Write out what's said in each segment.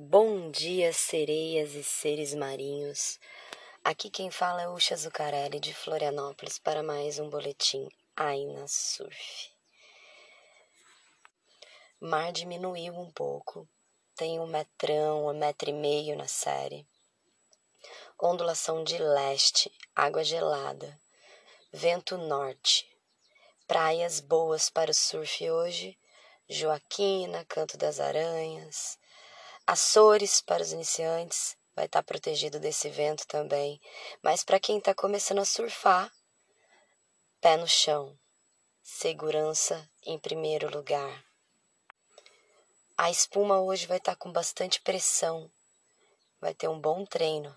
Bom dia, sereias e seres marinhos. Aqui quem fala é Ucha Zucarelli de Florianópolis para mais um boletim Aina Surf. Mar diminuiu um pouco, tem um metrão, um metro e meio na série. Ondulação de leste, água gelada, vento norte, praias boas para o surf hoje, Joaquina, Canto das Aranhas, Açores para os iniciantes, vai estar protegido desse vento também. Mas para quem está começando a surfar, pé no chão, segurança em primeiro lugar. A espuma hoje vai estar com bastante pressão, vai ter um bom treino.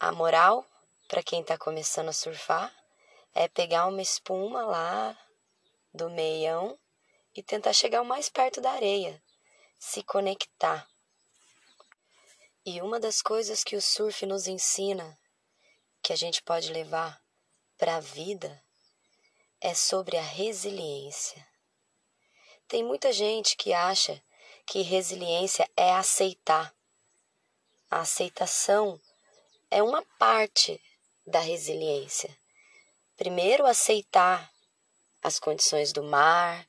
A moral para quem está começando a surfar é pegar uma espuma lá do meião e tentar chegar o mais perto da areia se conectar. E uma das coisas que o surf nos ensina, que a gente pode levar para a vida, é sobre a resiliência. Tem muita gente que acha que resiliência é aceitar. A aceitação é uma parte da resiliência. Primeiro, aceitar as condições do mar,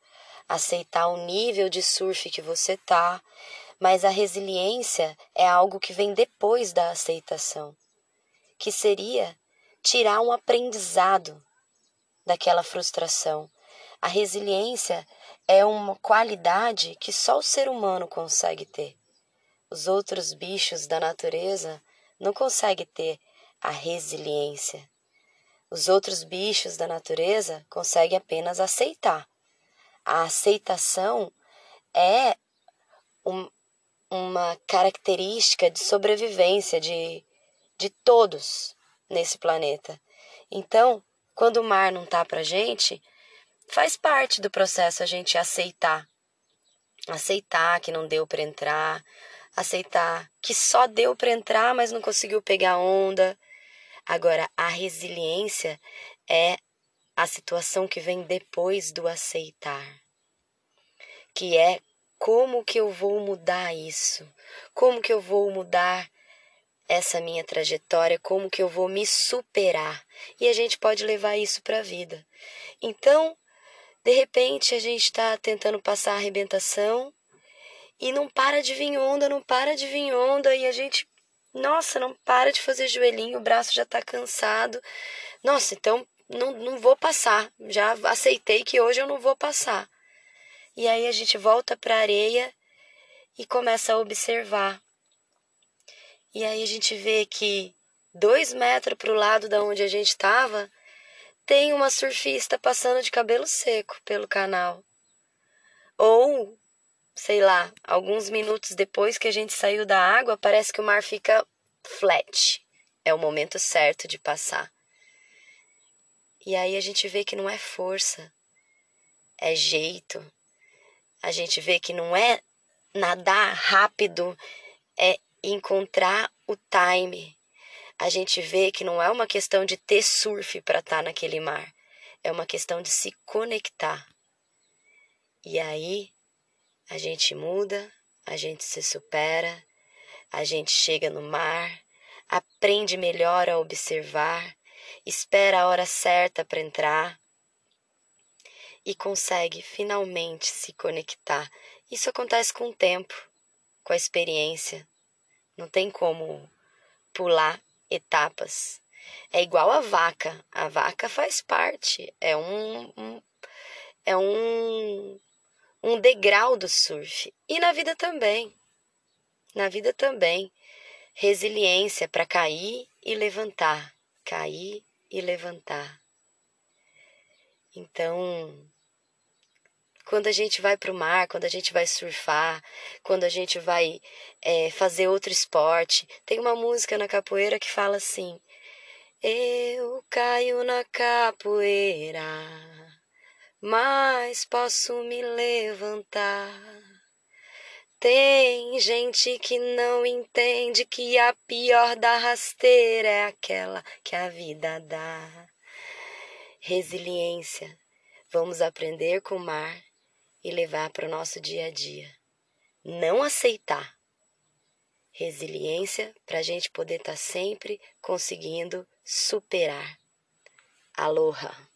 aceitar o nível de surf que você tá, mas a resiliência é algo que vem depois da aceitação, que seria tirar um aprendizado daquela frustração. A resiliência é uma qualidade que só o ser humano consegue ter. Os outros bichos da natureza não conseguem ter a resiliência. Os outros bichos da natureza conseguem apenas aceitar. A aceitação é um, uma característica de sobrevivência de, de todos nesse planeta. Então, quando o mar não tá pra gente, faz parte do processo a gente aceitar. Aceitar que não deu para entrar, aceitar que só deu para entrar, mas não conseguiu pegar onda. Agora, a resiliência é a situação que vem depois do aceitar, que é como que eu vou mudar isso? Como que eu vou mudar essa minha trajetória? Como que eu vou me superar? E a gente pode levar isso para a vida. Então, de repente, a gente está tentando passar a arrebentação e não para de vir onda, não para de vir onda, e a gente, nossa, não para de fazer joelhinho, o braço já está cansado. Nossa, então não, não vou passar. Já aceitei que hoje eu não vou passar. E aí a gente volta para a areia e começa a observar. E aí a gente vê que dois metros para o lado da onde a gente estava tem uma surfista passando de cabelo seco pelo canal. Ou, sei lá, alguns minutos depois que a gente saiu da água, parece que o mar fica flat. É o momento certo de passar. E aí a gente vê que não é força, é jeito. A gente vê que não é nadar rápido, é encontrar o time. A gente vê que não é uma questão de ter surf para estar tá naquele mar, é uma questão de se conectar. E aí a gente muda, a gente se supera, a gente chega no mar, aprende melhor a observar, espera a hora certa para entrar e consegue finalmente se conectar. Isso acontece com o tempo, com a experiência. Não tem como pular etapas. É igual a vaca. A vaca faz parte. É um, um é um, um degrau do surf. E na vida também. Na vida também. Resiliência para cair e levantar cair e levantar. Então, quando a gente vai para o mar, quando a gente vai surfar, quando a gente vai é, fazer outro esporte, tem uma música na capoeira que fala assim: Eu caio na capoeira, mas posso me levantar. Tem gente que não entende que a pior da rasteira é aquela que a vida dá. Resiliência. Vamos aprender com o mar e levar para o nosso dia a dia. não aceitar. Resiliência para a gente poder estar tá sempre conseguindo superar. Aloha!